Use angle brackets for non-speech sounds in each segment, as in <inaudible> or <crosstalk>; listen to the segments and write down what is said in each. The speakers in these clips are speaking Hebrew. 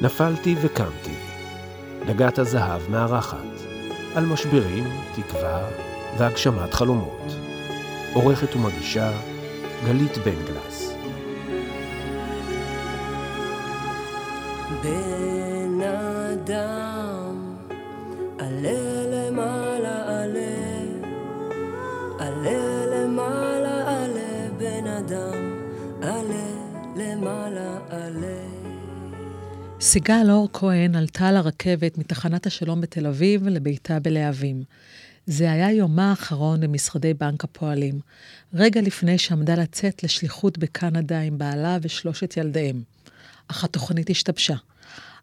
נפלתי וקמתי. דגת הזהב מארחת. על משברים, תקווה והגשמת חלומות. עורכת ומגישה גלית. בן אדם, סיגל אור כהן עלתה לרכבת מתחנת השלום בתל אביב לביתה בלהבים. זה היה יומה האחרון במשרדי בנק הפועלים, רגע לפני שעמדה לצאת לשליחות בקנדה עם בעלה ושלושת ילדיהם. אך התוכנית השתבשה.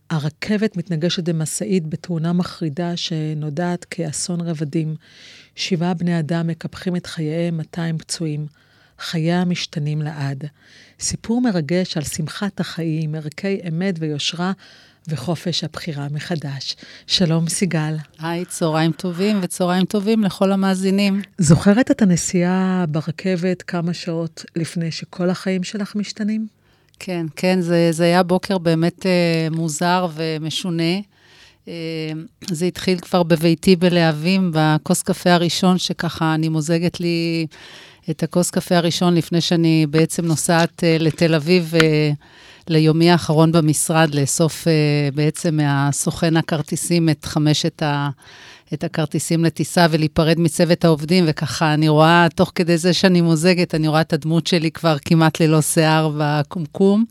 הרכבת מתנגשת במשאית בתאונה מחרידה שנודעת כאסון רבדים. שבעה בני אדם מקפחים את חייהם, 200 פצועים. חייה משתנים לעד. סיפור מרגש על שמחת החיים, ערכי אמת ויושרה וחופש הבחירה מחדש. שלום, סיגל. היי, צהריים טובים וצהריים טובים לכל המאזינים. זוכרת את הנסיעה ברכבת כמה שעות לפני שכל החיים שלך משתנים? כן, כן, זה, זה היה בוקר באמת אה, מוזר ומשונה. אה, זה התחיל כבר בביתי בלהבים, בכוס קפה הראשון, שככה אני מוזגת לי את הכוס קפה הראשון לפני שאני בעצם נוסעת אה, לתל אביב. אה, ליומי האחרון במשרד, לאסוף uh, בעצם מהסוכן הכרטיסים את חמשת ה... את הכרטיסים לטיסה ולהיפרד מצוות העובדים, וככה אני רואה, תוך כדי זה שאני מוזגת, אני רואה את הדמות שלי כבר כמעט ללא שיער בקומקום.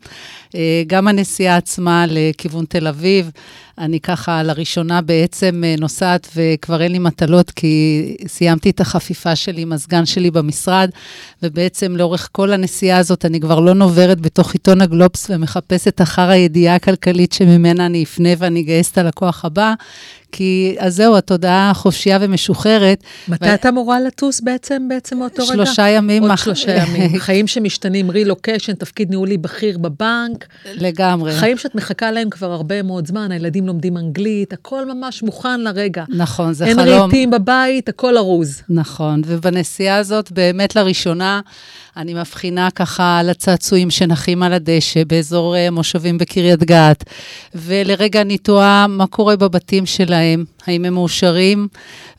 אה, גם הנסיעה עצמה לכיוון תל אביב, אני ככה לראשונה בעצם אה, נוסעת וכבר אין לי מטלות, כי סיימתי את החפיפה שלי עם הסגן שלי במשרד, ובעצם לאורך כל הנסיעה הזאת אני כבר לא נוברת בתוך עיתון הגלובס ומחפשת אחר הידיעה הכלכלית שממנה אני אפנה ואני אגייס את הלקוח הבא, כי אז זהו, התודעה חופשייה ומשוחררת. מתי ו... את אמורה לטוס בעצם, בעצם מאותו רגע? שלושה ימים. עוד מח... שלושה ימים. חיים שמשתנים, רילוקיישן, תפקיד ניהולי בכיר בבנק. לגמרי. חיים שאת מחכה להם כבר הרבה מאוד זמן, הילדים לומדים אנגלית, הכל ממש מוכן לרגע. נכון, זה אין חלום. אין רהיטים בבית, הכל ארוז. נכון, ובנסיעה הזאת, באמת לראשונה, אני מבחינה ככה על הצעצועים שנחים על הדשא באזור אה, מושבים בקריית גת, ולרגע אני תוהה מה קורה בבתים שלהם, האם הם מאושרים,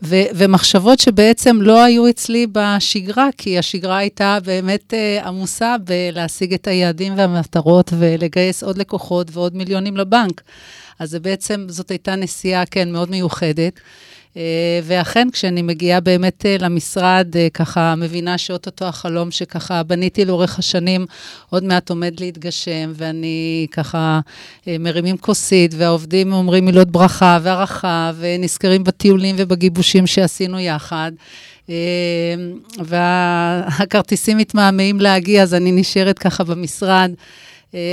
ו- ומחשבות שבעצם לא היו אצלי בשגרה, כי השגרה הייתה באמת uh, עמוסה בלהשיג את היעדים והמטרות ולגייס עוד לקוחות ועוד מיליונים לבנק. אז זה בעצם, זאת הייתה נסיעה, כן, מאוד מיוחדת. אה, ואכן, כשאני מגיעה באמת אה, למשרד, אה, ככה מבינה שאוטוטו החלום שככה בניתי לאורך השנים, עוד מעט עומד להתגשם, ואני ככה מרימים כוסית, והעובדים אומרים מילות ברכה והערכה, ונזכרים בטיולים ובגיבושים שעשינו יחד. והכרטיסים מתמהמהים להגיע, אז אני נשארת ככה במשרד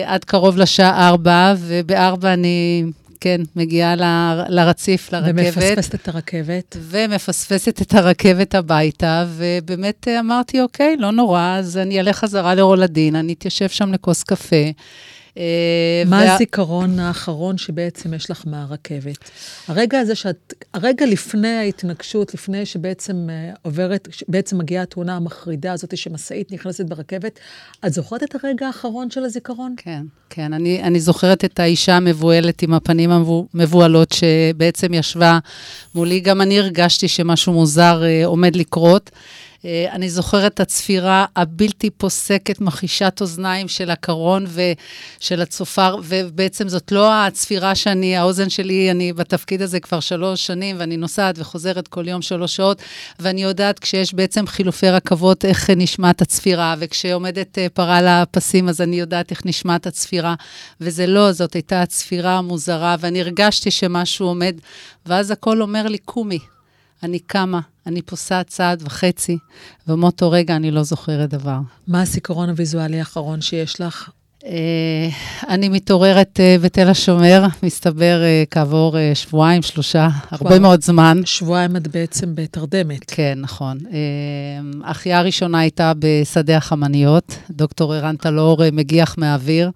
עד קרוב לשעה ארבע, ובארבע אני כן, מגיעה ל, לרציף, לרכבת. ומפספסת את הרכבת. ומפספסת את הרכבת הביתה, ובאמת אמרתי, אוקיי, לא נורא, אז אני אלך חזרה לרולדין, אני אתיישב שם לכוס קפה. אה, מה וה... הזיכרון האחרון שבעצם יש לך מהרכבת? הרגע הזה שאת, הרגע לפני ההתנגשות, לפני שבעצם uh, עוברת, בעצם מגיעה התאונה המחרידה הזאת שמשאית נכנסת ברכבת, את זוכרת את הרגע האחרון של הזיכרון? כן, כן. אני, אני זוכרת את האישה המבוהלת עם הפנים המבוהלות שבעצם ישבה מולי. גם אני הרגשתי שמשהו מוזר uh, עומד לקרות. אה, אני זוכרת את הצפירה הבלתי פוסקת, מחישת אוזניים של הקרון ושל הצופר, ובעצם זאת לא הצפירה שאני, האוזן שלי, אני בתפקיד הזה כבר שלוש שנים, ואני נוסעת וחוזרת כל יום שלוש שעות, ואני יודעת כשיש בעצם חילופי רכבות, איך נשמעת הצפירה, וכשעומדת אה, פרה על הפסים, אז אני יודעת איך נשמעת הצפירה, וזה לא, זאת הייתה הצפירה המוזרה, ואני הרגשתי שמשהו עומד, ואז הכל אומר לי, קומי. אני קמה, אני פוסעת צעד וחצי, ומאותו רגע אני לא זוכרת דבר. מה הזיכרון הוויזואלי האחרון שיש לך? Uh, אני מתעוררת uh, בתל השומר, מסתבר uh, כעבור uh, שבועיים, שלושה, הרבה מאוד זמן. שבועיים את בעצם בתרדמת. כן, נכון. Uh, החיה הראשונה הייתה בשדה החמניות, דוקטור ערן טלאור מגיח מהאוויר.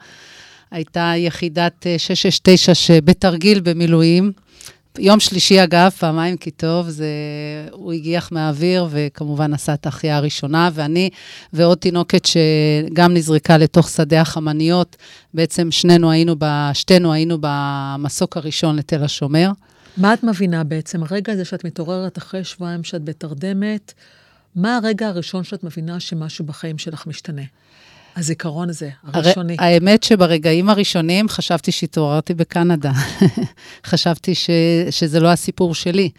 הייתה יחידת 669 שבתרגיל במילואים, יום שלישי, אגב, פעמיים כי טוב, זה, הוא הגיח מהאוויר, וכמובן עשה את ההחייאה הראשונה, ואני ועוד תינוקת שגם נזרקה לתוך שדה החמניות, בעצם שנינו היינו, ב, שתינו היינו במסוק הראשון לתל השומר. מה את מבינה בעצם? הרגע הזה שאת מתעוררת אחרי שבועיים שאת בתרדמת, מה הרגע הראשון שאת מבינה שמשהו בחיים שלך משתנה? הזיכרון הזה, הראשוני. הר... האמת שברגעים הראשונים חשבתי שהתעוררתי בקנדה. <laughs> חשבתי ש... שזה לא הסיפור שלי,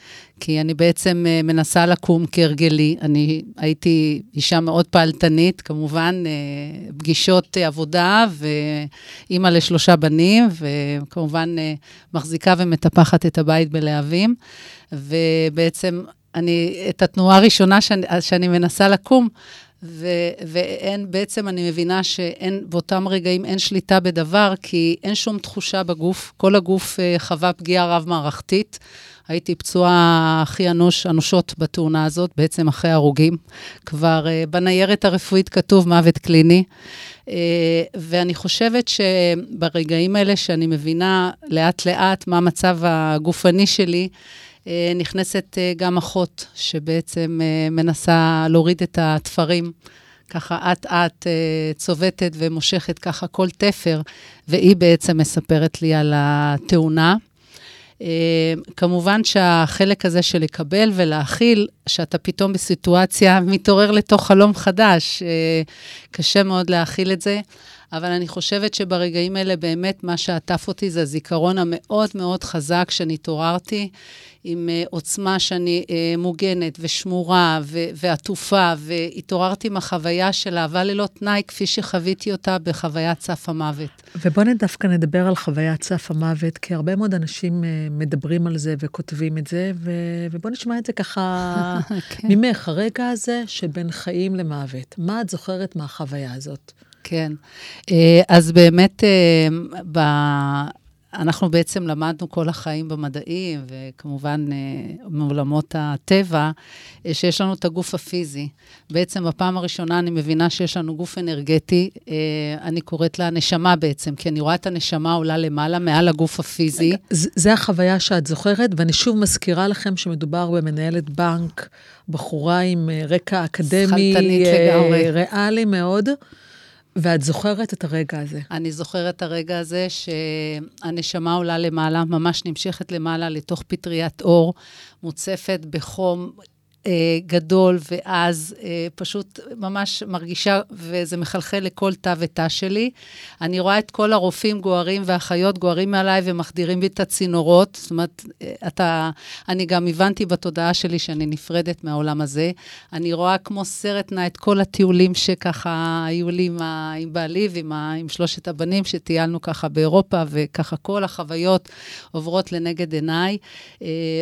כי אני בעצם אה, מנסה לקום כהרגלי. אני הייתי אישה מאוד פעלתנית, כמובן, אה, פגישות עבודה ואימא לשלושה בנים, וכמובן אה, מחזיקה ומטפחת את הבית בלהבים. ובעצם אני, את התנועה הראשונה שאני, שאני מנסה לקום, ו- ואין, בעצם אני מבינה שאין, באותם רגעים אין שליטה בדבר, כי אין שום תחושה בגוף. כל הגוף uh, חווה פגיעה רב-מערכתית. הייתי פצועה הכי אנוש, אנושות בתאונה הזאת, בעצם אחרי הרוגים. כבר uh, בניירת הרפואית כתוב מוות קליני. Uh, ואני חושבת שברגעים האלה שאני מבינה לאט-לאט מה המצב הגופני שלי, אה, נכנסת אה, גם אחות, שבעצם אה, מנסה להוריד את התפרים. ככה אט-אט צובטת ומושכת ככה כל תפר, והיא בעצם מספרת לי על התאונה. כמובן שהחלק הזה של לקבל ולהכיל, שאתה פתאום בסיטואציה מתעורר לתוך חלום חדש, קשה מאוד להכיל את זה. אבל אני חושבת שברגעים האלה באמת מה שעטף אותי זה הזיכרון המאוד מאוד חזק שאני התעוררתי, עם uh, עוצמה שאני uh, מוגנת ושמורה ו- ועטופה, והתעוררתי עם החוויה של אהבה ללא תנאי, כפי שחוויתי אותה בחוויית סף המוות. ובואו דווקא נדבר על חוויית סף המוות, כי הרבה מאוד אנשים uh, מדברים על זה וכותבים את זה, ו- ובואו נשמע את זה ככה <laughs> כן. ממך, הרגע הזה שבין חיים למוות. מה את זוכרת מהחוויה הזאת? כן. אז באמת, ב... אנחנו בעצם למדנו כל החיים במדעים, וכמובן אה, מעולמות הטבע, אה, שיש לנו את הגוף הפיזי. בעצם בפעם הראשונה אני מבינה שיש לנו גוף אנרגטי, אה, אני קוראת לה נשמה בעצם, כי אני רואה את הנשמה עולה למעלה, מעל הגוף הפיזי. זה החוויה שאת זוכרת, ואני שוב מזכירה לכם שמדובר במנהלת בנק, בחורה עם רקע אקדמי, ריאלי מאוד. ואת זוכרת את הרגע הזה. אני זוכרת את הרגע הזה שהנשמה עולה למעלה, ממש נמשכת למעלה לתוך פטריית אור, מוצפת בחום גדול, ואז אה, פשוט ממש מרגישה, וזה מחלחל לכל תא ותא שלי. אני רואה את כל הרופאים גוערים והאחיות גוערים מעליי ומחדירים בי את הצינורות. זאת אומרת, אה, אתה, אני גם הבנתי בתודעה שלי שאני נפרדת מהעולם הזה. אני רואה כמו סרט נע את כל הטיולים שככה היו לי עם, ה, עם בעלי ועם ה, עם שלושת הבנים שטיילנו ככה באירופה, וככה כל החוויות עוברות לנגד עיניי.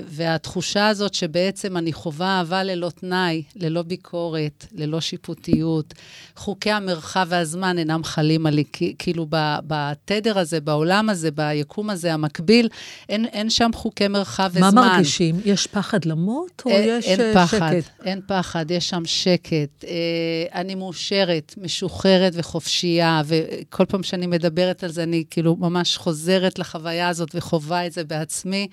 והתחושה הזאת שבעצם אני חווה אהבה ללא תנאי, ללא ביקורת, ללא שיפוטיות. חוקי המרחב והזמן אינם חלים עלי, כאילו בתדר הזה, בעולם הזה, ביקום הזה, המקביל, אין, אין שם חוקי מרחב מה וזמן. מה מרגישים? יש פחד למות או אין, יש אין שקט? פחד, אין פחד, יש שם שקט. אה, אני מאושרת, משוחררת וחופשייה, וכל פעם שאני מדברת על זה, אני כאילו ממש חוזרת לחוויה הזאת וחווה את זה בעצמי.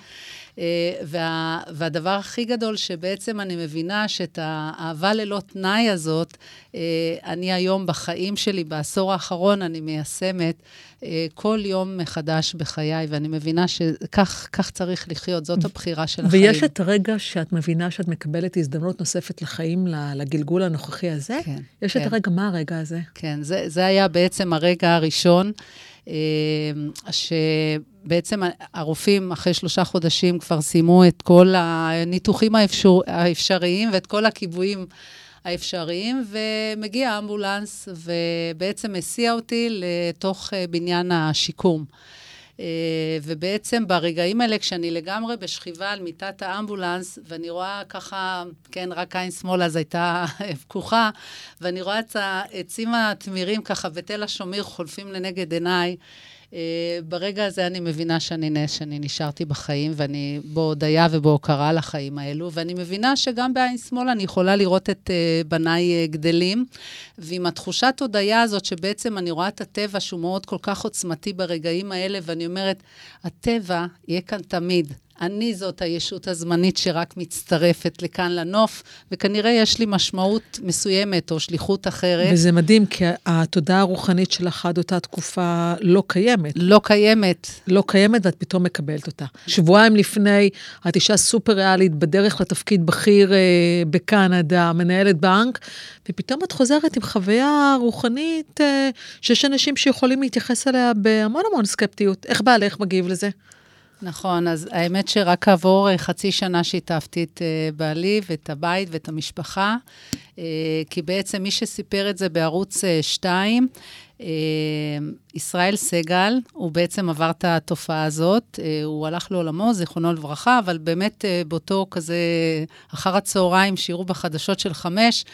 אה, וה, והדבר הכי גדול, שבעצם אני מבינה שאת האהבה ללא תנאי הזאת, אה, אני היום בחיים שלי, בעשור האחרון, אני מיישמת אה, כל יום מחדש בחיי, ואני מבינה שכך צריך לחיות, זאת הבחירה של החיים. ויש את הרגע שאת מבינה שאת מקבלת הזדמנות נוספת לחיים, לגלגול הנוכחי הזה? כן. יש כן. את הרגע, מה הרגע הזה? כן, זה, זה היה בעצם הרגע הראשון. שבעצם הרופאים אחרי שלושה חודשים כבר סיימו את כל הניתוחים האפשר, האפשריים ואת כל הכיבויים האפשריים, ומגיע אמבולנס ובעצם הסיע אותי לתוך אה, בניין השיקום. אה, ובעצם ברגעים האלה, כשאני לגמרי בשכיבה על מיטת האמבולנס, ואני רואה ככה, כן, רק עין שמאל אז הייתה <laughs> פקוחה, ואני רואה את העצים התמירים ככה בתל השומר חולפים לנגד עיניי, ברגע הזה אני מבינה שאני נס, שאני נשארתי בחיים, ואני בהודיה ובהוקרה לחיים האלו, ואני מבינה שגם בעין שמאל אני יכולה לראות את uh, בניי uh, גדלים, ועם התחושת הודיה הזאת, שבעצם אני רואה את הטבע שהוא מאוד כל כך עוצמתי ברגעים האלה, ואני אומרת, הטבע יהיה כאן תמיד. אני זאת הישות הזמנית שרק מצטרפת לכאן לנוף, וכנראה יש לי משמעות מסוימת או שליחות אחרת. וזה מדהים, כי התודעה הרוחנית שלך עד אותה תקופה לא קיימת. לא קיימת. לא קיימת, ואת פתאום מקבלת אותה. שבועיים לפני, את אישה סופר ריאלית, בדרך לתפקיד בכיר אה, בקנדה, מנהלת בנק, ופתאום את חוזרת עם חוויה רוחנית אה, שיש אנשים שיכולים להתייחס אליה בהמון המון סקפטיות. איך בעלך מגיב לזה? נכון, אז האמת שרק כעבור אה, חצי שנה שיתפתי את אה, בעלי ואת הבית ואת המשפחה, אה, כי בעצם מי שסיפר את זה בערוץ 2, ישראל סגל, הוא בעצם עבר את התופעה הזאת, אה, הוא הלך לעולמו, זיכרונו לברכה, אבל באמת אה, באותו כזה, אחר הצהריים, שיראו בחדשות של חמש,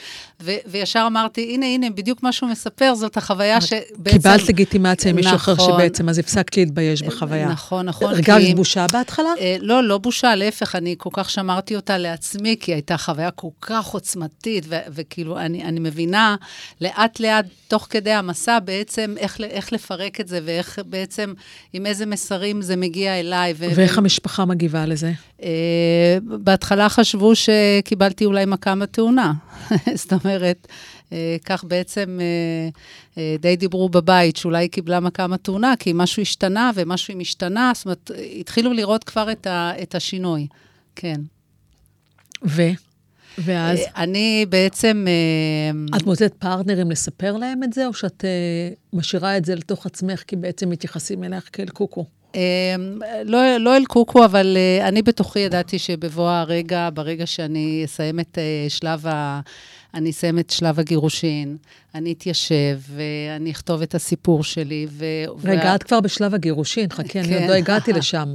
ו- וישר אמרתי, הנה, הנה, בדיוק מה שהוא מספר, זאת החוויה שבעצם... קיבלת לגיטימציה ממישהו אחר נכון. שבעצם, אז הפסקת להתבייש בחוויה. נכון, נכון. הרגשת בושה בהתחלה? אה, לא, לא בושה, להפך, אני כל כך שמרתי אותה לעצמי, כי הייתה חוויה כל כך עוצמתית, ו- וכאילו, אני, אני מבינה, לאט-לאט, תוך כדי המסע, בעצם, איך, איך לפרק את זה, ואיך בעצם, עם איזה מסרים זה מגיע אליי. ו- ואיך ו- המשפחה מגיבה לזה? Uh, בהתחלה חשבו שקיבלתי אולי מכה בתאונה. <laughs> זאת אומרת, uh, כך בעצם uh, uh, די דיברו בבית, שאולי היא קיבלה מכה מתאונה, כי משהו השתנה ומשהו היא משתנה, זאת אומרת, התחילו לראות כבר את, ה- את השינוי, כן. ו? ואז? אה, אני בעצם... אה, את מוצאת פרטנרים לספר להם את זה, או שאת אה, משאירה את זה לתוך עצמך, כי בעצם מתייחסים אליך כאל קוקו? לא, לא אל קוקו, אבל אני בתוכי ידעתי שבבוא הרגע, ברגע שאני אסיים את שלב ה... אני אסיים את שלב הגירושין, אני אתיישב ואני אכתוב את הסיפור שלי. ו... רגע, וה... את כבר בשלב הגירושין, חכי, כן. אני עוד לא הגעתי <laughs> לשם.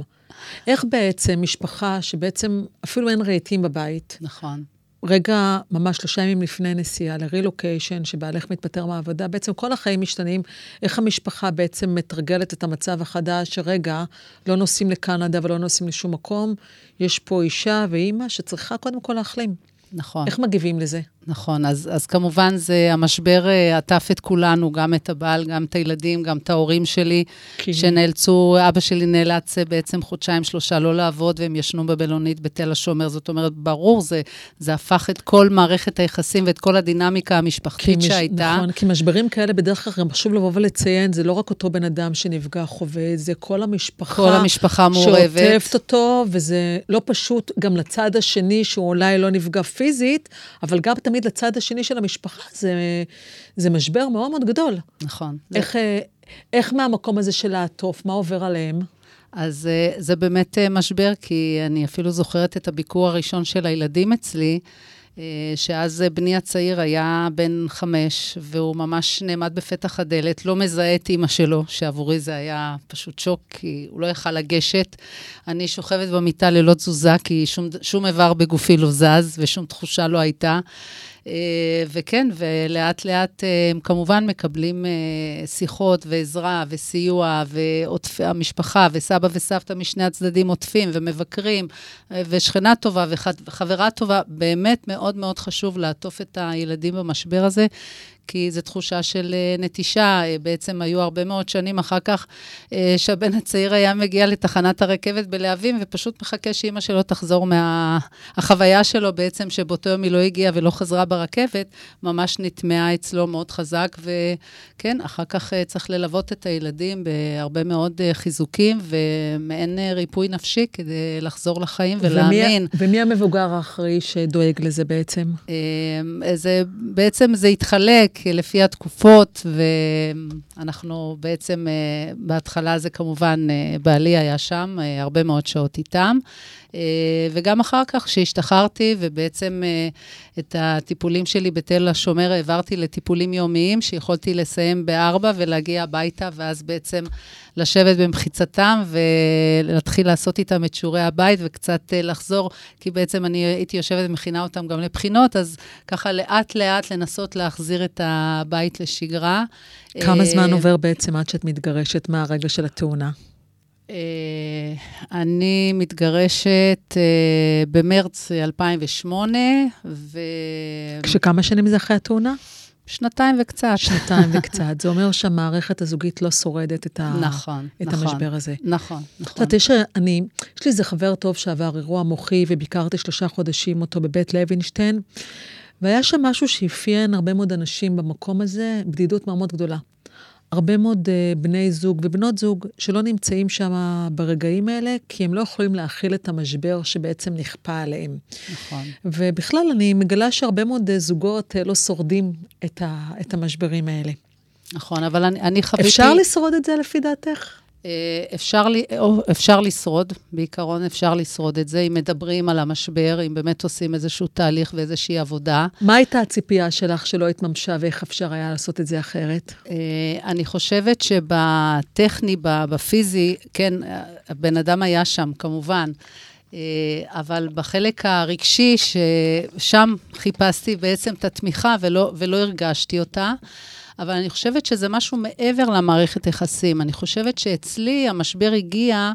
איך בעצם משפחה שבעצם אפילו אין רהיטים בבית, נכון. רגע, ממש שלושה ימים לפני נסיעה לרילוקיישן, שבעלך מתפטר מהעבודה, בעצם כל החיים משתנים. איך המשפחה בעצם מתרגלת את המצב החדש, שרגע, לא נוסעים לקנדה ולא נוסעים לשום מקום, יש פה אישה ואימא שצריכה קודם כל להחלים. נכון. איך מגיבים לזה? נכון, אז, אז כמובן זה, המשבר אה, עטף את כולנו, גם את הבעל, גם את הילדים, גם את ההורים שלי, כי... שנאלצו, אבא שלי נאלץ אה, בעצם חודשיים, שלושה לא לעבוד, והם ישנו בבלונית בתל השומר. זאת אומרת, ברור, זה, זה הפך את כל מערכת היחסים ואת כל הדינמיקה המשפחתית מש... שהייתה. נכון, כי משברים כאלה בדרך כלל, גם חשוב לבוא ולציין, זה לא רק אותו בן אדם שנפגע חווה, זה כל המשפחה. כל המשפחה מעורבת. שעוטפת אותו, וזה לא פשוט גם לצד השני, שהוא אולי לא נפגע פיזית, אבל גם את תמיד לצד השני של המשפחה, זה, זה משבר מאוד מאוד גדול. נכון. איך, זה... איך מהמקום הזה של לעטוף, מה עובר עליהם? אז אה, זה באמת אה, משבר, כי אני אפילו זוכרת את הביקור הראשון של הילדים אצלי, אה, שאז בני הצעיר היה בן חמש, והוא ממש נעמד בפתח הדלת, לא מזהה את אימא שלו, שעבורי זה היה פשוט שוק, כי הוא לא יכל לגשת. אני שוכבת במיטה ללא תזוזה, כי שום, שום איבר בגופי לא זז, ושום תחושה לא הייתה. אה, וכן, ולאט לאט אה, הם כמובן מקבלים אה, שיחות ועזרה וסיוע, והמשפחה וסבא וסבתא משני הצדדים עוטפים ומבקרים, ושכנה טובה וחברה טובה. באמת מאוד מאוד חשוב לעטוף את הילדים במשבר הזה, כי זו תחושה של אה, נטישה. אה, בעצם היו הרבה מאוד שנים אחר כך אה, שהבן הצעיר היה מגיע לתחנת הרכבת בלהבים, ופשוט מחכה שאימא שלו תחזור מהחוויה מה... שלו בעצם, שבאותו יום היא לא הגיעה ולא חזרה ברכבת, ממש נטמעה אצלו מאוד חזק, וכן, אחר כך צריך ללוות את הילדים בהרבה מאוד חיזוקים ומעין ריפוי נפשי כדי לחזור לחיים ולהאמין. ומי, ומי המבוגר האחראי שדואג לזה בעצם? זה, בעצם זה התחלק. לפי התקופות, ואנחנו בעצם, אה, בהתחלה זה כמובן, אה, בעלי היה שם, אה, הרבה מאוד שעות איתם. וגם אחר כך, כשהשתחררתי, ובעצם את הטיפולים שלי בתל השומר העברתי לטיפולים יומיים, שיכולתי לסיים בארבע ולהגיע הביתה, ואז בעצם לשבת במחיצתם ולהתחיל לעשות איתם את שיעורי הבית וקצת לחזור, כי בעצם אני הייתי יושבת ומכינה אותם גם לבחינות, אז ככה לאט-לאט לנסות להחזיר את הבית לשגרה. כמה זמן עובר בעצם עד שאת מתגרשת מהרגע של התאונה? Uh, אני מתגרשת uh, במרץ 2008, ו... כשכמה שנים זה אחרי התאונה? שנתיים וקצת. שנתיים <laughs> וקצת. זה אומר שהמערכת הזוגית לא שורדת את, ה... נכון, את נכון. המשבר הזה. נכון, את נכון. יודעת, יש, אני, יש לי איזה חבר טוב שעבר אירוע מוחי וביקרתי שלושה חודשים אותו בבית לוינשטיין, והיה שם משהו שאפיין הרבה מאוד אנשים במקום הזה, בדידות מאוד גדולה. הרבה מאוד uh, בני זוג ובנות זוג שלא נמצאים שם ברגעים האלה, כי הם לא יכולים להכיל את המשבר שבעצם נכפה עליהם. נכון. ובכלל, אני מגלה שהרבה מאוד uh, זוגות uh, לא שורדים את, ה, את המשברים האלה. נכון, אבל אני, אני חוויתי... אפשר לשרוד את זה לפי דעתך? אה, אפשר, אפשר לשרוד, בעיקרון אפשר לשרוד את זה, אם מדברים על המשבר, אם באמת עושים איזשהו תהליך ואיזושהי עבודה. מה הייתה הציפייה שלך שלא התממשה ואיך אפשר היה לעשות את זה אחרת? אה, אני חושבת שבטכני, בפיזי, כן, הבן אדם היה שם, כמובן. אה, אבל בחלק הרגשי, ששם חיפשתי בעצם את התמיכה ולא, ולא הרגשתי אותה. אבל אני חושבת שזה משהו מעבר למערכת יחסים. אני חושבת שאצלי המשבר הגיע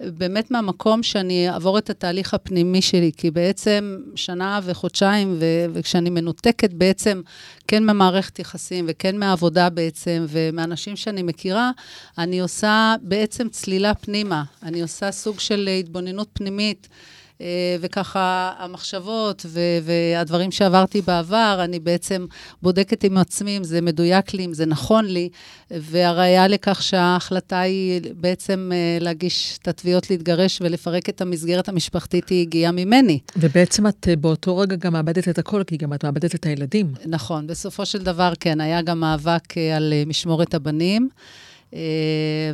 באמת מהמקום שאני אעבור את התהליך הפנימי שלי, כי בעצם שנה וחודשיים, ו- וכשאני מנותקת בעצם כן ממערכת יחסים וכן מהעבודה בעצם, ומאנשים שאני מכירה, אני עושה בעצם צלילה פנימה. אני עושה סוג של התבוננות פנימית. אה, וככה המחשבות ו- והדברים שעברתי בעבר, אני בעצם בודקת עם עצמי אם זה מדויק לי, אם זה נכון לי, והראיה לכך שההחלטה היא בעצם אה, להגיש את התביעות להתגרש ולפרק את המסגרת המשפחתית, היא הגיעה ממני. ובעצם את אה, באותו רגע גם מאבדת את הכל, כי גם את מאבדת את הילדים. נכון, בסופו של דבר, כן, היה גם מאבק על משמורת הבנים. אה,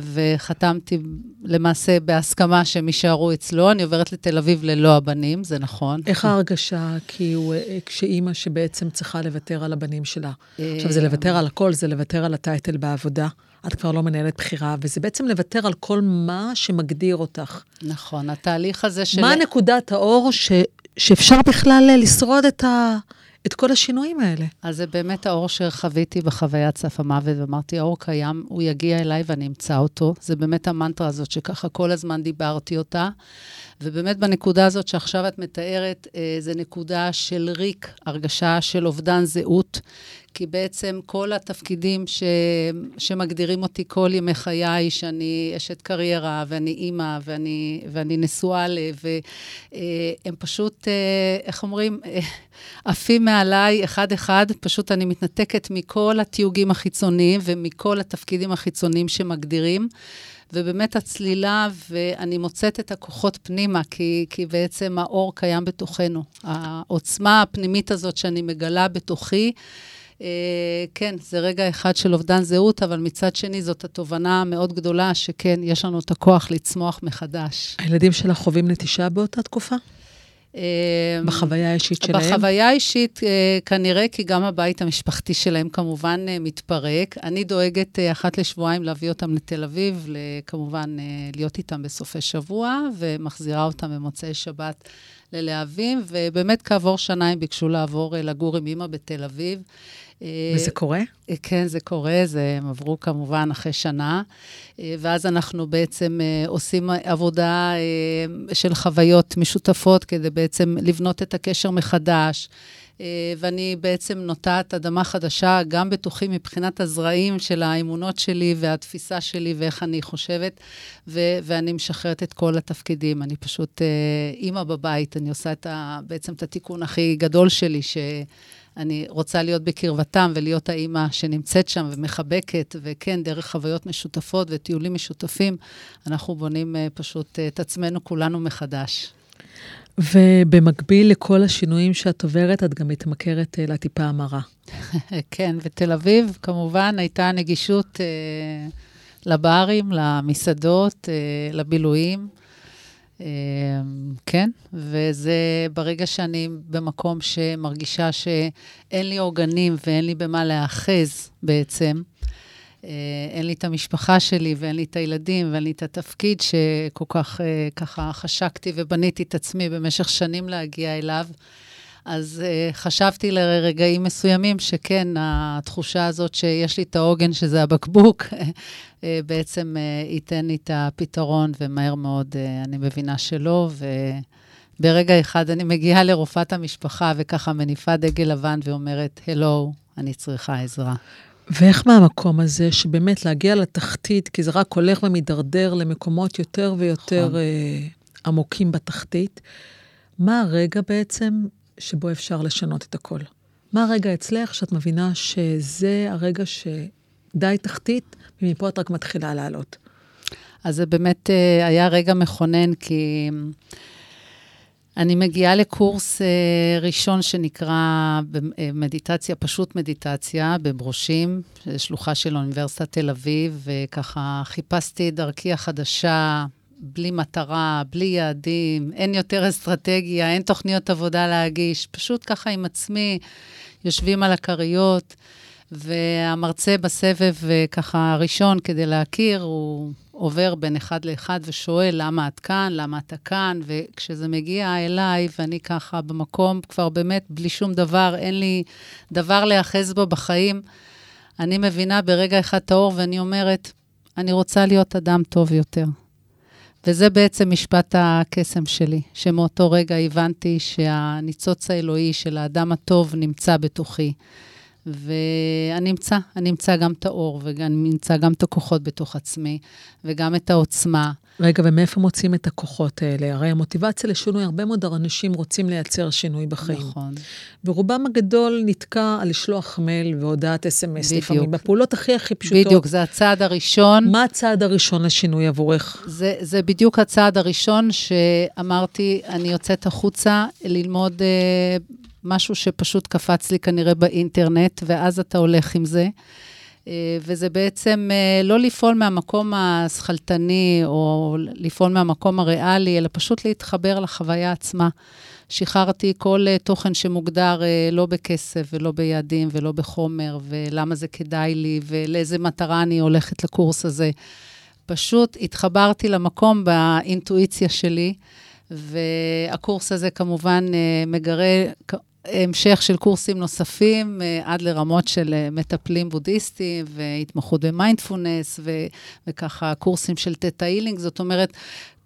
וחתמתי למעשה בהסכמה שהם יישארו אצלו. אני עוברת לתל אביב ללא הבנים, זה נכון. איך ההרגשה כאילו, כשאימא שבעצם צריכה לוותר על הבנים שלה? עכשיו, זה אה, לוותר על הכל, זה לוותר על הטייטל בעבודה. את כבר לא מנהלת בחירה, וזה בעצם לוותר על כל מה שמגדיר אותך. נכון, התהליך הזה של... מה נקודת האור ש, שאפשר בכלל לשרוד את, ה, את כל השינויים האלה? אז זה באמת האור שחוויתי בחוויית סף המוות, ואמרתי, האור קיים, הוא יגיע אליי ואני אמצא אותו. זה באמת המנטרה הזאת שככה כל הזמן דיברתי אותה. ובאמת בנקודה הזאת שעכשיו את מתארת, אה, זה נקודה של ריק, הרגשה של אובדן זהות, כי בעצם כל התפקידים ש... שמגדירים אותי כל ימי חיי, שאני אשת קריירה, ואני אימא, ואני, ואני נשואה ל... והם פשוט, אה, איך אומרים, אה, עפים מעליי אחד-אחד, פשוט אני מתנתקת מכל התיוגים החיצוניים ומכל התפקידים החיצוניים שמגדירים. ובאמת הצלילה, ואני מוצאת את הכוחות פנימה, כי, כי בעצם האור קיים בתוכנו. העוצמה הפנימית הזאת שאני מגלה בתוכי, אה, כן, זה רגע אחד של אובדן זהות, אבל מצד שני זאת התובנה המאוד גדולה, שכן, יש לנו את הכוח לצמוח מחדש. הילדים שלך חווים נטישה באותה תקופה? אה, בחוויה האישית שלהם? בחוויה האישית, אה, כנראה, כי גם הבית המשפחתי שלהם כמובן אה, מתפרק. אני דואגת אה, אחת לשבועיים להביא אותם לתל אביב, כמובן להיות איתם בסופי שבוע, ומחזירה אותם במוצאי שבת ללהבים, ובאמת כעבור שנה הם ביקשו לעבור לגור עם אימא בתל אביב. אה, וזה קורה? אה, כן, זה קורה, זה, הם עברו כמובן אחרי שנה, אה, ואז אנחנו בעצם עושים עבודה של חוויות משותפות כדי בעצם לבנות את הקשר מחדש. ואני בעצם נוטעת אדמה חדשה, גם בתוכי מבחינת הזרעים של האמונות שלי והתפיסה שלי ואיך אני חושבת, ו- ואני משחררת את כל התפקידים. אני פשוט אה, אימא בבית, אני עושה את ה- בעצם את התיקון הכי גדול שלי, ש... אני רוצה להיות בקרבתם ולהיות האימא שנמצאת שם ומחבקת, וכן, דרך חוויות משותפות וטיולים משותפים, אנחנו בונים uh, פשוט uh, את עצמנו כולנו מחדש. ובמקביל לכל השינויים שאת עוברת, את גם מתמכרת אה, לטיפה המרה. <laughs> כן, ותל אביב, כמובן, הייתה נגישות uh, לברים, למסעדות, uh, לבילויים. Uh, כן, וזה ברגע שאני במקום שמרגישה שאין לי עוגנים ואין לי במה להאחז בעצם, uh, אין לי את המשפחה שלי ואין לי את הילדים ואין לי את התפקיד שכל כך uh, ככה חשקתי ובניתי את עצמי במשך שנים להגיע אליו. אז uh, חשבתי לרגעים מסוימים שכן, התחושה הזאת שיש לי את העוגן, שזה הבקבוק, uh, <laughs> בעצם uh, ייתן לי את הפתרון, ומהר מאוד uh, אני מבינה שלא, וברגע אחד אני מגיעה לרופאת המשפחה וככה מניפה דגל לבן ואומרת, הלו, אני צריכה עזרה. ואיך מהמקום הזה, שבאמת להגיע לתחתית, כי זה רק הולך ומידרדר למקומות יותר ויותר נכון. אה, עמוקים בתחתית, מה הרגע בעצם שבו אפשר לשנות את הכל? מה הרגע אצלך שאת מבינה שזה הרגע שדי תחתית, ומפה את רק מתחילה לעלות? אז זה באמת אה, היה רגע מכונן, כי אני מגיעה לקורס אה, ראשון שנקרא אה, מדיטציה, פשוט מדיטציה, בברושים, שלוחה של אוניברסיטת תל אביב, וככה חיפשתי דרכי החדשה, בלי מטרה, בלי יעדים, אין יותר אסטרטגיה, אין תוכניות עבודה להגיש, פשוט ככה עם עצמי, יושבים על הכריות, והמרצה בסבב אה, ככה הראשון, כדי להכיר, הוא עובר בין אחד לאחד ושואל למה את כאן, למה אתה כאן, וכשזה מגיע אליי, ואני ככה במקום כבר באמת בלי שום דבר, אין לי דבר להיאחז בו בחיים, אני מבינה ברגע אחד את האור ואני אומרת, אני רוצה להיות אדם טוב יותר. וזה בעצם משפט הקסם שלי, שמאותו רגע הבנתי שהניצוץ האלוהי של האדם הטוב נמצא בתוכי. ואני אמצא, אני אמצא גם את האור, ואני אמצא גם את הכוחות בתוך עצמי, וגם את העוצמה. רגע, ומאיפה מוצאים את הכוחות האלה? הרי המוטיבציה לשינוי, הרבה מאוד אנשים רוצים לייצר שינוי בחיים. נכון. ורובם הגדול נתקע על לשלוח מייל והודעת אס.אם.אס לפעמים, בפעולות הכי הכי פשוטות. בדיוק, זה הצעד הראשון. מה הצעד הראשון לשינוי עבורך? זה, זה בדיוק הצעד הראשון שאמרתי, אני יוצאת החוצה ללמוד אה, משהו שפשוט קפץ לי כנראה באינטרנט, ואז אתה הולך עם זה. אה, וזה בעצם אה, לא לפעול מהמקום השכלתני או לפעול מהמקום הריאלי, אלא פשוט להתחבר לחוויה עצמה. שחררתי כל אה, תוכן שמוגדר לא בכסף ולא ביעדים ולא בחומר, ולמה זה כדאי לי ולאיזה מטרה אני הולכת לקורס הזה. פשוט התחברתי למקום באינטואיציה שלי, והקורס הזה כמובן מגרה המשך של קורסים נוספים, אה, עד לרמות של אה, מטפלים בודהיסטים והתמחות במיינדפולנס, וככה קורסים של תטא הילינג. זאת אומרת,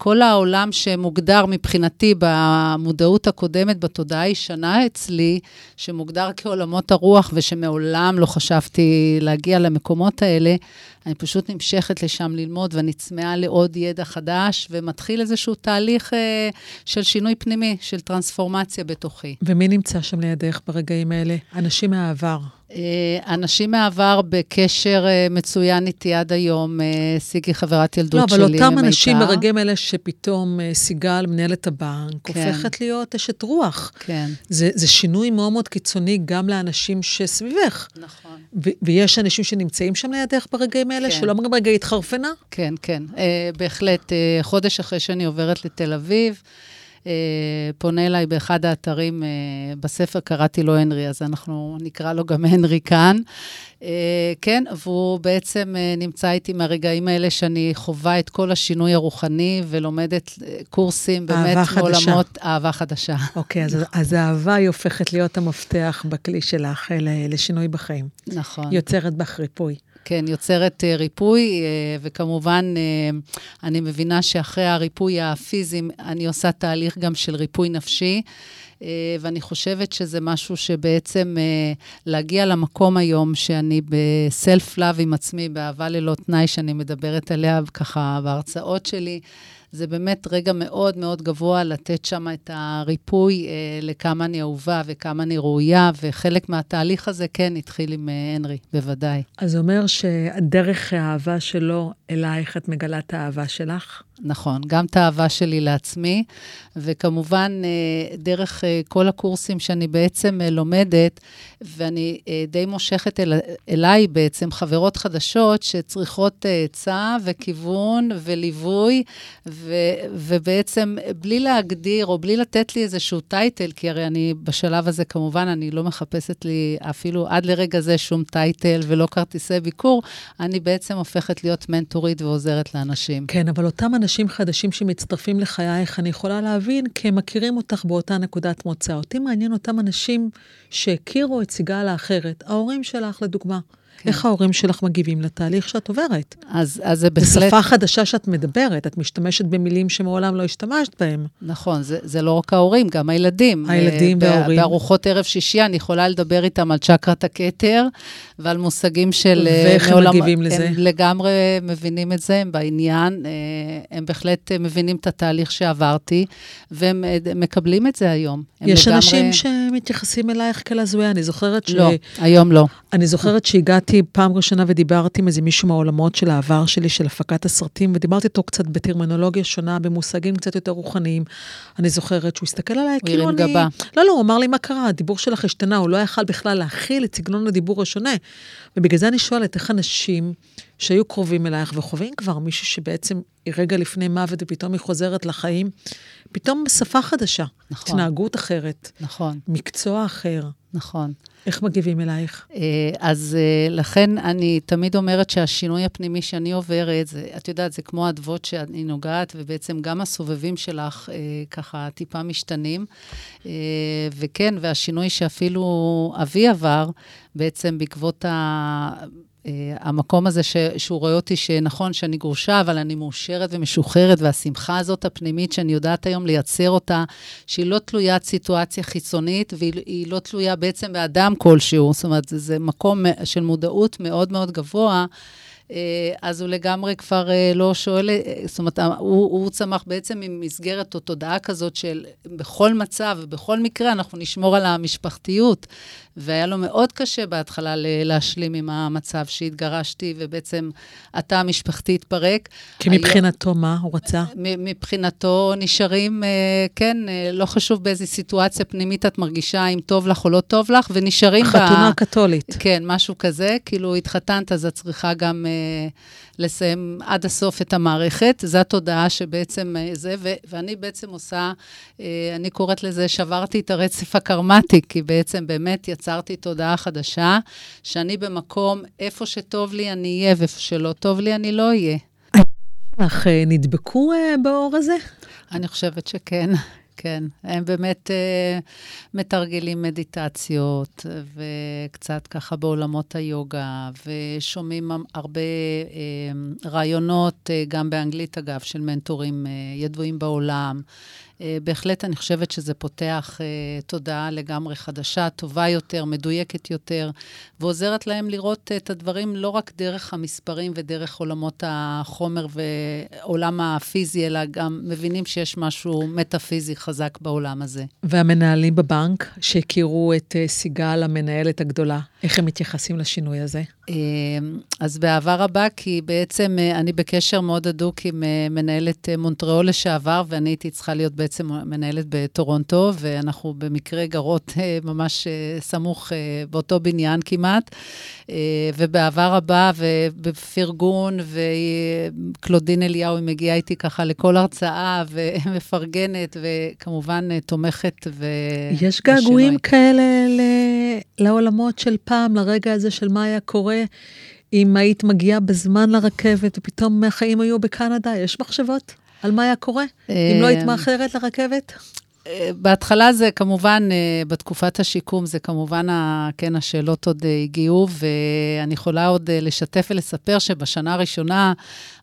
כל העולם שמוגדר מבחינתי במודעות הקודמת, בתודעה הישנה אצלי, שמוגדר כעולמות הרוח ושמעולם לא חשבתי להגיע למקומות האלה, אני פשוט נמשכת לשם ללמוד ואני צמאה לעוד ידע חדש, ומתחיל איזשהו תהליך אה, של שינוי פנימי, של טרנספורמציה בתוכי. ומי נמצא שם לידך ברגעים האלה? אנשים מהעבר. אה, אנשים מהעבר בקשר אה, מצוין איתי עד היום, אה, סיגי חברת ילדות שלי. לא, אבל אותם אנשים ברגעים אלה שפתאום סיגל, מנהלת הבנק, כן. הופכת להיות אשת רוח. כן. זה, זה שינוי מאוד מאוד קיצוני גם לאנשים שסביבך. נכון. ו- ויש אנשים שנמצאים שם לידך ברגעים האלה, כן. שלא אומרים רגע התחרפנה? כן, כן, בהחלט. חודש אחרי שאני עוברת לתל אביב, אה, פונה אליי באחד האתרים, אה, בספר קראתי לו הנרי, אז אנחנו נקרא לו גם הנרי כאן. אה, כן, והוא בעצם נמצא איתי מהרגעים האלה שאני חווה את כל השינוי הרוחני ולומדת קורסים באמת מעולמות אהבה חדשה. אוקיי, אז, אז האהבה היא הופכת להיות המפתח בכלי שלך לשינוי בחיים. נכון. יוצרת בך ריפוי. כן, יוצרת uh, ריפוי, uh, וכמובן, uh, אני מבינה שאחרי הריפוי הפיזי, אני עושה תהליך גם של ריפוי נפשי. ואני חושבת שזה משהו שבעצם להגיע למקום היום שאני בסלף לאב עם עצמי, באהבה ללא תנאי, שאני מדברת עליה ככה בהרצאות שלי, זה באמת רגע מאוד מאוד גבוה לתת שם את הריפוי אה, לכמה אני אהובה וכמה אני ראויה, וחלק מהתהליך הזה כן התחיל עם אה, הנרי, בוודאי. אז זה אומר שדרך האהבה שלו אלייך את מגלה את האהבה שלך? נכון, גם את האהבה שלי לעצמי, וכמובן, אה, דרך אה, כל הקורסים שאני בעצם אה, לומדת, ואני די מושכת אל, אליי בעצם חברות חדשות שצריכות עצה וכיוון וליווי, ו, ובעצם בלי להגדיר או בלי לתת לי איזשהו טייטל, כי הרי אני בשלב הזה, כמובן, אני לא מחפשת לי אפילו עד לרגע זה שום טייטל ולא כרטיסי ביקור, אני בעצם הופכת להיות מנטורית ועוזרת לאנשים. כן, אבל אותם אנשים חדשים שמצטרפים לחייך, אני יכולה להבין, כי הם מכירים אותך באותה נקודת מוצא. אותי מעניין אותם אנשים שהכירו את סיגל האחרת, ההורים שלך, לדוגמה. כן. איך ההורים שלך מגיבים לתהליך שאת עוברת? אז, אז זה זו בהחלט... שפה חדשה שאת מדברת, את משתמשת במילים שמעולם לא השתמשת בהם. נכון, זה, זה לא רק ההורים, גם הילדים. הילדים אה, וההורים. בארוחות ערב שישי אני יכולה לדבר איתם על צ'קרת הכתר ועל מושגים של... אה, ואיך הם מגיבים לזה? הם לגמרי מבינים את זה, הם בעניין, אה, הם בהחלט אה, מבינים את התהליך שעברתי, והם מקבלים את זה היום. יש לגמרי... אנשים שמתייחסים אלייך כאל הזויה, אני זוכרת ש... לא, היום לא. אני זוכרת שהגעתי פעם ראשונה ודיברתי עם איזה מישהו מהעולמות של העבר שלי, של הפקת הסרטים, ודיברתי איתו קצת בטרמינולוגיה שונה, במושגים קצת יותר רוחניים. אני זוכרת שהוא הסתכל עליי הוא כאילו הרים אני... גבה. לא, לא, הוא אמר לי, מה קרה? הדיבור שלך השתנה, הוא לא יכל בכלל להכיל את סגנון הדיבור השונה. ובגלל זה אני שואלת, איך אנשים שהיו קרובים אלייך וחווים כבר מישהו שבעצם היא רגע לפני מוות ופתאום היא חוזרת לחיים, פתאום שפה חדשה, נכון. התנהגות אחרת, נכון, מקצוע אחר. נכון. איך מגיבים אלייך? אה, אז אה, לכן אני תמיד אומרת שהשינוי הפנימי שאני עוברת, זה, את יודעת, זה כמו אדוות שאני נוגעת, ובעצם גם הסובבים שלך אה, ככה טיפה משתנים. וכן, והשינוי שאפילו אבי עבר, בעצם בעקבות ה... Uh, המקום הזה ש, שהוא רואה אותי שנכון שאני גרושה, אבל אני מאושרת ומשוחררת, והשמחה הזאת הפנימית שאני יודעת היום לייצר אותה, שהיא לא תלוית סיטואציה חיצונית, והיא לא תלויה בעצם באדם כלשהו. זאת אומרת, זה, זה מקום של מודעות מאוד מאוד גבוה. uh, אז הוא לגמרי כבר uh, לא שואל, זאת אומרת, הוא, הוא צמח בעצם ממסגרת או תודעה כזאת של בכל מצב ובכל מקרה אנחנו נשמור על המשפחתיות. והיה לו מאוד קשה בהתחלה להשלים עם המצב שהתגרשתי, ובעצם התא המשפחתי התפרק. כי מבחינתו מה הוא רצה? מבחינתו נשארים, אה, כן, אה, לא חשוב באיזה סיטואציה פנימית את מרגישה, אם טוב לך או לא טוב לך, ונשארים. חתונה קתולית. כן, משהו כזה. כאילו, התחתנת, אז את צריכה גם אה, לסיים עד הסוף את המערכת. זו התודעה שבעצם זה, ו- ואני בעצם עושה, אני קוראת לזה, שברתי את הרצף הקרמטי, כי בעצם באמת יצרתי תודעה חדשה, שאני במקום, איפה שטוב לי אני אהיה, ואיפה שלא טוב לי אני לא אהיה. אך אה, נדבקו אה, באור הזה? אני חושבת שכן, כן. הם באמת אה, מתרגלים מדיטציות, וקצת ככה בעולמות היוגה, ושומעים הרבה אה, רעיונות, אה, גם באנגלית אגב, של מנטורים אה, ידועים בעולם. אה, בהחלט אני חושבת שזה פותח אה, תודעה לגמרי חדשה, טובה יותר, מדויקת יותר, ועוזרת להם לראות את הדברים לא רק דרך המספרים ודרך עולמות החומר ועולם הפיזי, אלא גם מבינים שיש משהו מטאפיזי חזק בעולם הזה. והמנהלים בבנק שהכירו את אה, סיגל, המנהלת הגדולה, איך הם מתייחסים לשינוי הזה? אה, אז באהבה רבה, כי בעצם אה, אני בקשר מאוד הדוק עם אה, מנהלת אה, מונטריאול לשעבר, ואני הייתי צריכה להיות בעצם מנהלת בטורונטו, ואנחנו במקרה גרות אה, ממש אה, סמוך אה, באותו בניין כמעט, אה, ובאהבה רבה ובפרגון, וקלודין אליהו, היא מגיעה איתי ככה לכל הרצאה, <laughs> ומפרגנת, וכמובן תומכת ו... יש געגועים כאלה ל- לעולמות של פעם, לרגע הזה של מה היה קורה אם היית מגיעה בזמן לרכבת ופתאום החיים היו בקנדה? יש מחשבות על מה היה קורה אם לא היית מאחרת לרכבת? אה, בהתחלה זה כמובן, אה, בתקופת השיקום, זה כמובן, כן, השאלות עוד אה, הגיעו, ואני יכולה עוד אה, לשתף ולספר שבשנה הראשונה,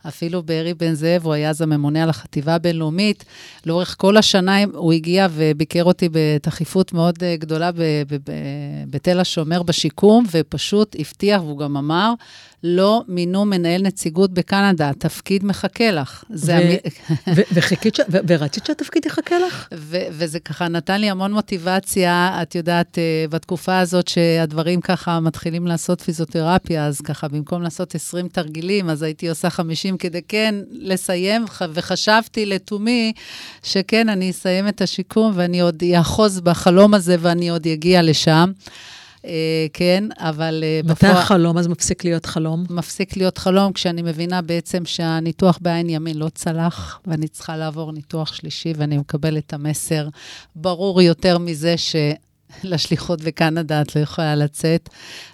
אפילו בארי בן זאב, הוא היה אז הממונה על החטיבה הבינלאומית, לאורך כל השנה הוא הגיע וביקר אותי בתכיפות מאוד אה, גדולה בתל השומר בשיקום, ופשוט הבטיח, והוא גם אמר, לא מינו מנהל נציגות בקנדה, התפקיד מחכה לך. זה ו- המ- ו- וחיכית, ש- ו- ורצית שהתפקיד יחכה לך? ו- וזה ככה נתן לי המון מוטיבציה, את יודעת, אה, בתקופה הזאת שהדברים ככה מתחילים לעשות פיזיותרפיה, אז ככה במקום לעשות 20 תרגילים, אז הייתי עושה 50 כדי כן לסיים, וחשבתי לתומי שכן, אני אסיים את השיקום ואני עוד אאחוז בחלום הזה ואני עוד אגיע לשם. אה, כן, אבל אה, מתי החלום אז מפסיק להיות חלום? מפסיק להיות חלום כשאני מבינה בעצם שהניתוח בעין ימין לא צלח, ואני צריכה לעבור ניתוח שלישי, ואני מקבלת את המסר ברור יותר מזה ש... לשליחות בקנדה את לא יכולה לצאת,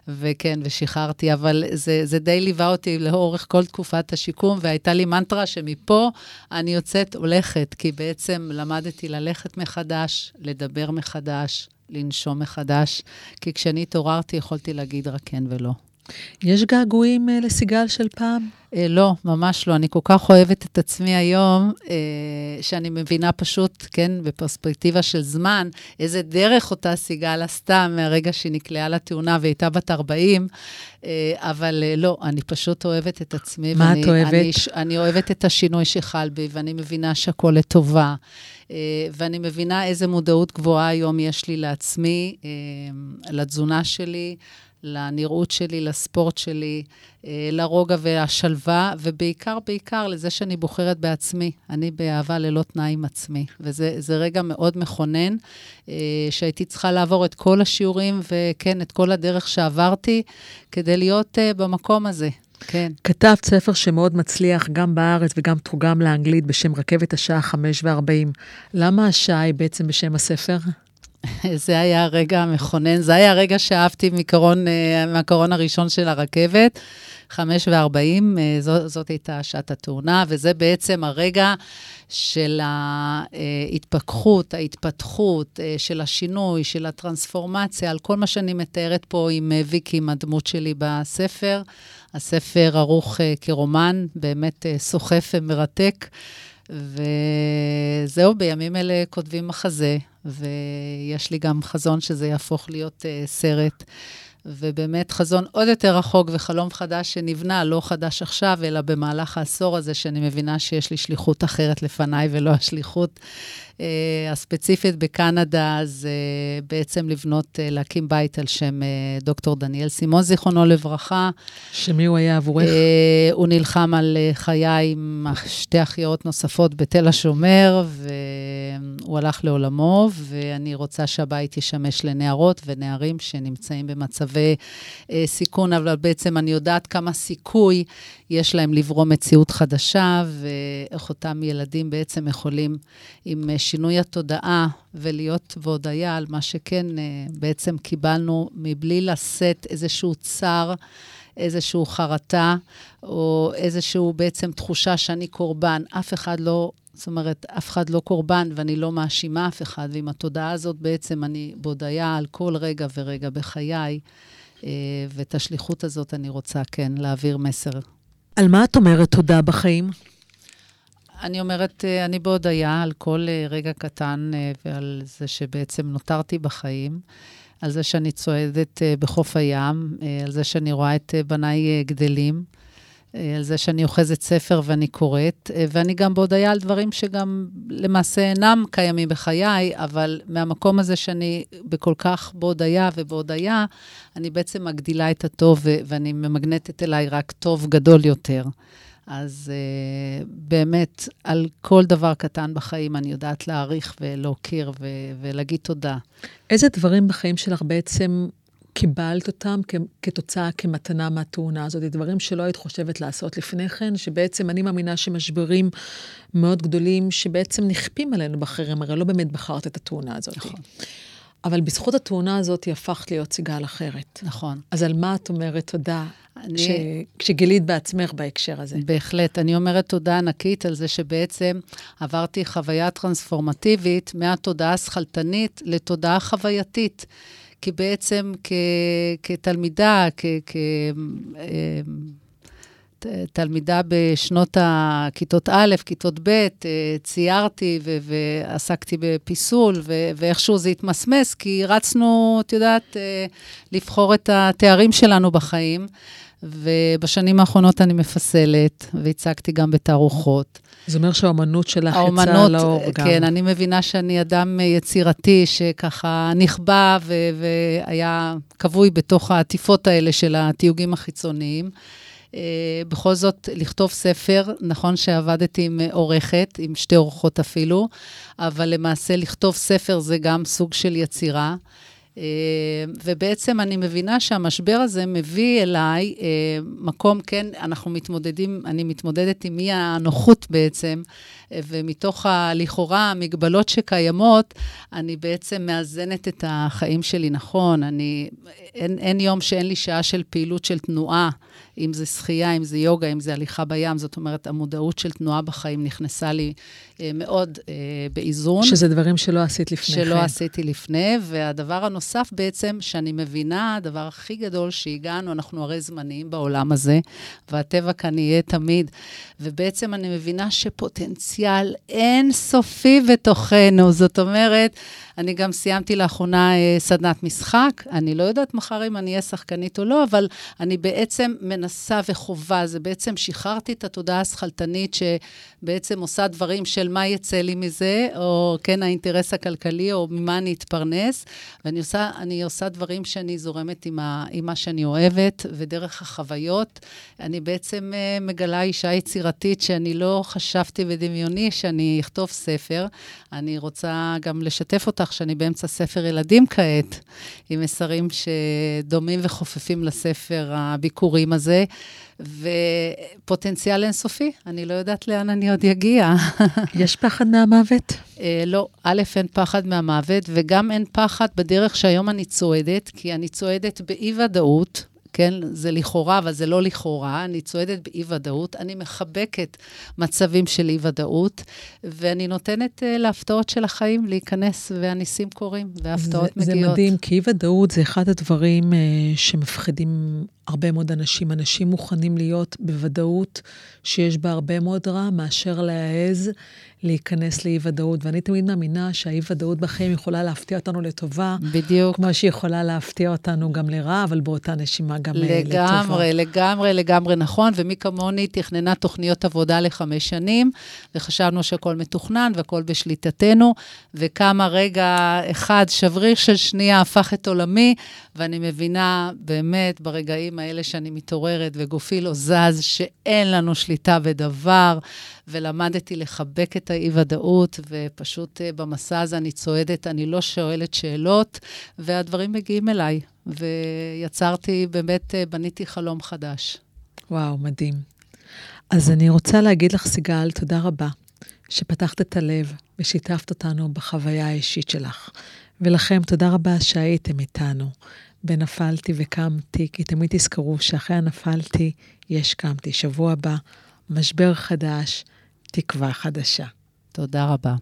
וכן, ושחררתי, אבל זה, זה די ליווה אותי לאורך כל תקופת השיקום, והייתה לי מנטרה שמפה אני יוצאת הולכת, כי בעצם למדתי ללכת מחדש, לדבר מחדש, לנשום מחדש, כי כשאני התעוררתי יכולתי להגיד רק כן ולא. יש געגועים אה, לסיגל של פעם? אה, לא, ממש לא. אני כל כך אוהבת את עצמי היום, אה, שאני מבינה פשוט, כן, בפרספקטיבה של זמן, איזה דרך אותה סיגל עשתה מהרגע שהיא נקלעה לתאונה והייתה בת 40, אה, אבל אה, לא, אני פשוט אוהבת את עצמי. מה ואני, את אוהבת? אני, אני אוהבת את השינוי שחל בי, ואני מבינה שהכול לטובה. אה, ואני מבינה איזה מודעות גבוהה היום יש לי לעצמי, אה, לתזונה שלי, לנראות שלי, לספורט שלי, אה, לרוגע והשלווה, ובעיקר, בעיקר לזה שאני בוחרת בעצמי. אני באהבה ללא תנאי עם עצמי. וזה זה רגע מאוד מכונן, אה, שהייתי צריכה לעבור את כל השיעורים, וכן, את כל הדרך שעברתי, כדי להיות אה, במקום הזה. כן. כתבת ספר שמאוד מצליח גם בארץ וגם תורגם לאנגלית בשם רכבת השעה 5 ו-40. למה השעה היא בעצם בשם הספר? <laughs> זה היה הרגע המכונן, זה היה הרגע שאהבתי מקרון, אה, מהקרון הראשון של הרכבת, 5 ו-40, זאת, זאת הייתה שעת התאונה, וזה בעצם הרגע של ההתפכחות, ההתפתחות, אה, של השינוי, של הטרנספורמציה, על כל מה שאני מתארת פה עם אה, ויקי, עם הדמות שלי בספר. הספר ערוך כרומן, באמת סוחף ומרתק. וזהו, בימים אלה כותבים מחזה, ויש לי גם חזון שזה יהפוך להיות uh, סרט. ובאמת חזון עוד יותר רחוק וחלום חדש שנבנה, לא חדש עכשיו, אלא במהלך העשור הזה, שאני מבינה שיש לי שליחות אחרת לפניי ולא השליחות הספציפית בקנדה, זה uh, בעצם לבנות, uh, להקים בית על שם דוקטור דניאל סימון, זיכרונו לברכה. שמי הוא היה עבורך? הוא נלחם על חיי עם שתי אחיות נוספות בתל השומר, והוא הלך לעולמו, ואני רוצה שהבית ישמש לנערות ונערים שנמצאים במצבי סיכון, אבל בעצם אני יודעת כמה סיכוי יש להם לברום מציאות חדשה, ואיך אותם ילדים בעצם יכולים עם שינוי התודעה ולהיות בהודיה על מה שכן בעצם קיבלנו מבלי לשאת איזשהו צער. איזושהי חרטה, או איזושהי בעצם תחושה שאני קורבן. אף אחד לא, זאת אומרת, אף אחד לא קורבן ואני לא מאשימה אף אחד, ועם התודעה הזאת בעצם אני בהודיה על כל רגע ורגע בחיי, ואת השליחות הזאת אני רוצה, כן, להעביר מסר על מה את אומרת תודה בחיים? אני אומרת, אני בהודיה על כל רגע קטן ועל זה שבעצם נותרתי בחיים, על זה שאני צועדת בחוף הים, על זה שאני רואה את בניי גדלים, על זה שאני אוחזת ספר ואני קוראת, ואני גם בהודיה על דברים שגם למעשה אינם קיימים בחיי, אבל מהמקום הזה שאני בכל כך בהודיה ובהודיה, אני בעצם מגדילה את הטוב ואני ממגנטת אליי רק טוב גדול יותר. אז uh, באמת, על כל דבר קטן בחיים אני יודעת להעריך ולהוקיר ו- ולהגיד תודה. איזה דברים בחיים שלך בעצם קיבלת אותם כ- כתוצאה, כמתנה מהתאונה הזאת? דברים שלא היית חושבת לעשות לפני כן, שבעצם אני מאמינה שמשברים מאוד גדולים, שבעצם נכפים עלינו באחרים, הרי לא באמת בחרת את התאונה הזאת. נכון. אבל בזכות התאונה הזאת הפכת להיות סיגל אחרת. נכון. אז על מה את אומרת תודה אני... ש... כשגילית בעצמך בהקשר הזה? בהחלט. אני אומרת תודה ענקית על זה שבעצם עברתי חוויה טרנספורמטיבית מהתודעה השכלתנית לתודעה חווייתית. כי בעצם כ... כתלמידה, כ... כ... תלמידה בשנות הכיתות א', כיתות ב', אה, ציירתי ו- ועסקתי בפיסול, ו- ואיכשהו זה התמסמס, כי רצנו, את יודעת, אה, לבחור את התארים שלנו בחיים. ובשנים האחרונות אני מפסלת, והצגתי גם בתערוכות. זה אומר שהאומנות שלך יצאה לאור גם. כן, אני מבינה שאני אדם יצירתי שככה נכבה והיה כבוי בתוך העטיפות האלה של התיוגים החיצוניים. Uh, בכל זאת, לכתוב ספר, נכון שעבדתי עם עורכת, עם שתי עורכות אפילו, אבל למעשה לכתוב ספר זה גם סוג של יצירה. Uh, ובעצם אני מבינה שהמשבר הזה מביא אליי uh, מקום, כן, אנחנו מתמודדים, אני מתמודדת עם מי הנוחות בעצם, ומתוך הלכאורה המגבלות שקיימות, אני בעצם מאזנת את החיים שלי נכון. אני, אין, אין יום שאין לי שעה של פעילות של תנועה. אם זה שחייה, אם זה יוגה, אם זה הליכה בים, זאת אומרת, המודעות של תנועה בחיים נכנסה לי אה, מאוד אה, באיזון. שזה דברים שלא עשית לפני שלא כן. עשיתי לפני, והדבר הנוסף בעצם, שאני מבינה, הדבר הכי גדול שהגענו, אנחנו הרי זמניים בעולם הזה, והטבע כאן יהיה תמיד, ובעצם אני מבינה שפוטנציאל אינסופי בתוכנו, זאת אומרת, אני גם סיימתי לאחרונה אה, סדנת משחק, אני לא יודעת מחר אם אני אהיה שחקנית או לא, אבל אני בעצם מנסה וחובה, זה בעצם שחררתי את התודעה השכלתנית שבעצם עושה דברים של מה יצא לי מזה, או כן, האינטרס הכלכלי, או ממה אני אתפרנס, ואני עושה, עושה דברים שאני זורמת עם, ה, עם מה שאני אוהבת, ודרך החוויות, אני בעצם אה, מגלה אישה יצירתית שאני לא חשבתי בדמיוני שאני אכתוב ספר. אני רוצה גם לשתף אותך שאני באמצע ספר ילדים כעת, עם מסרים שדומים וחופפים לספר הביקורים הזה, ופוטנציאל אינסופי, אני לא יודעת לאן אני עוד אגיע. <laughs> יש פחד מהמוות? אה, לא, א', אין פחד מהמוות, וגם אין פחד בדרך שהיום אני צועדת, כי אני צועדת באי-ודאות. כן? זה לכאורה, אבל זה לא לכאורה. אני צועדת באי-ודאות, אני מחבקת מצבים של אי-ודאות, ואני נותנת uh, להפתעות של החיים להיכנס, והניסים קורים, וההפתעות זה, מגיעות. זה מדהים, כי אי-ודאות זה אחד הדברים uh, שמפחידים הרבה מאוד אנשים. אנשים מוכנים להיות בוודאות שיש בה הרבה מאוד רע, מאשר להעז להיכנס לאי-ודאות. ואני תמיד מאמינה שהאי-ודאות בחיים יכולה להפתיע אותנו לטובה. בדיוק. כמו שהיא יכולה להפתיע אותנו גם לרע, אבל באותה נשימה גם לגמרי, לטובה. לגמרי, לגמרי, לגמרי נכון. ומי כמוני תכננה תוכניות עבודה לחמש שנים, וחשבנו שהכל מתוכנן והכל בשליטתנו, וכמה רגע אחד, שבריך של שנייה, הפך את עולמי, ואני מבינה באמת ברגעים האלה שאני מתעוררת וגופי לא זז, שאין לנו שליטה בדבר, ולמדתי לחבק את האי-ודאות, ופשוט אה, במסע הזה אני צועדת, אני לא שואלת שאלות, והדברים מגיעים אליי. ויצרתי, באמת אה, בניתי חלום חדש. וואו, מדהים. אז אני רוצה להגיד לך, סיגל, תודה רבה, שפתחת את הלב ושיתפת אותנו בחוויה האישית שלך. ולכם, תודה רבה שהייתם איתנו. בנפלתי וקמתי, כי תמיד תזכרו שאחרי הנפלתי, יש קמתי. שבוע הבא, משבר חדש, תקווה חדשה. תודה רבה.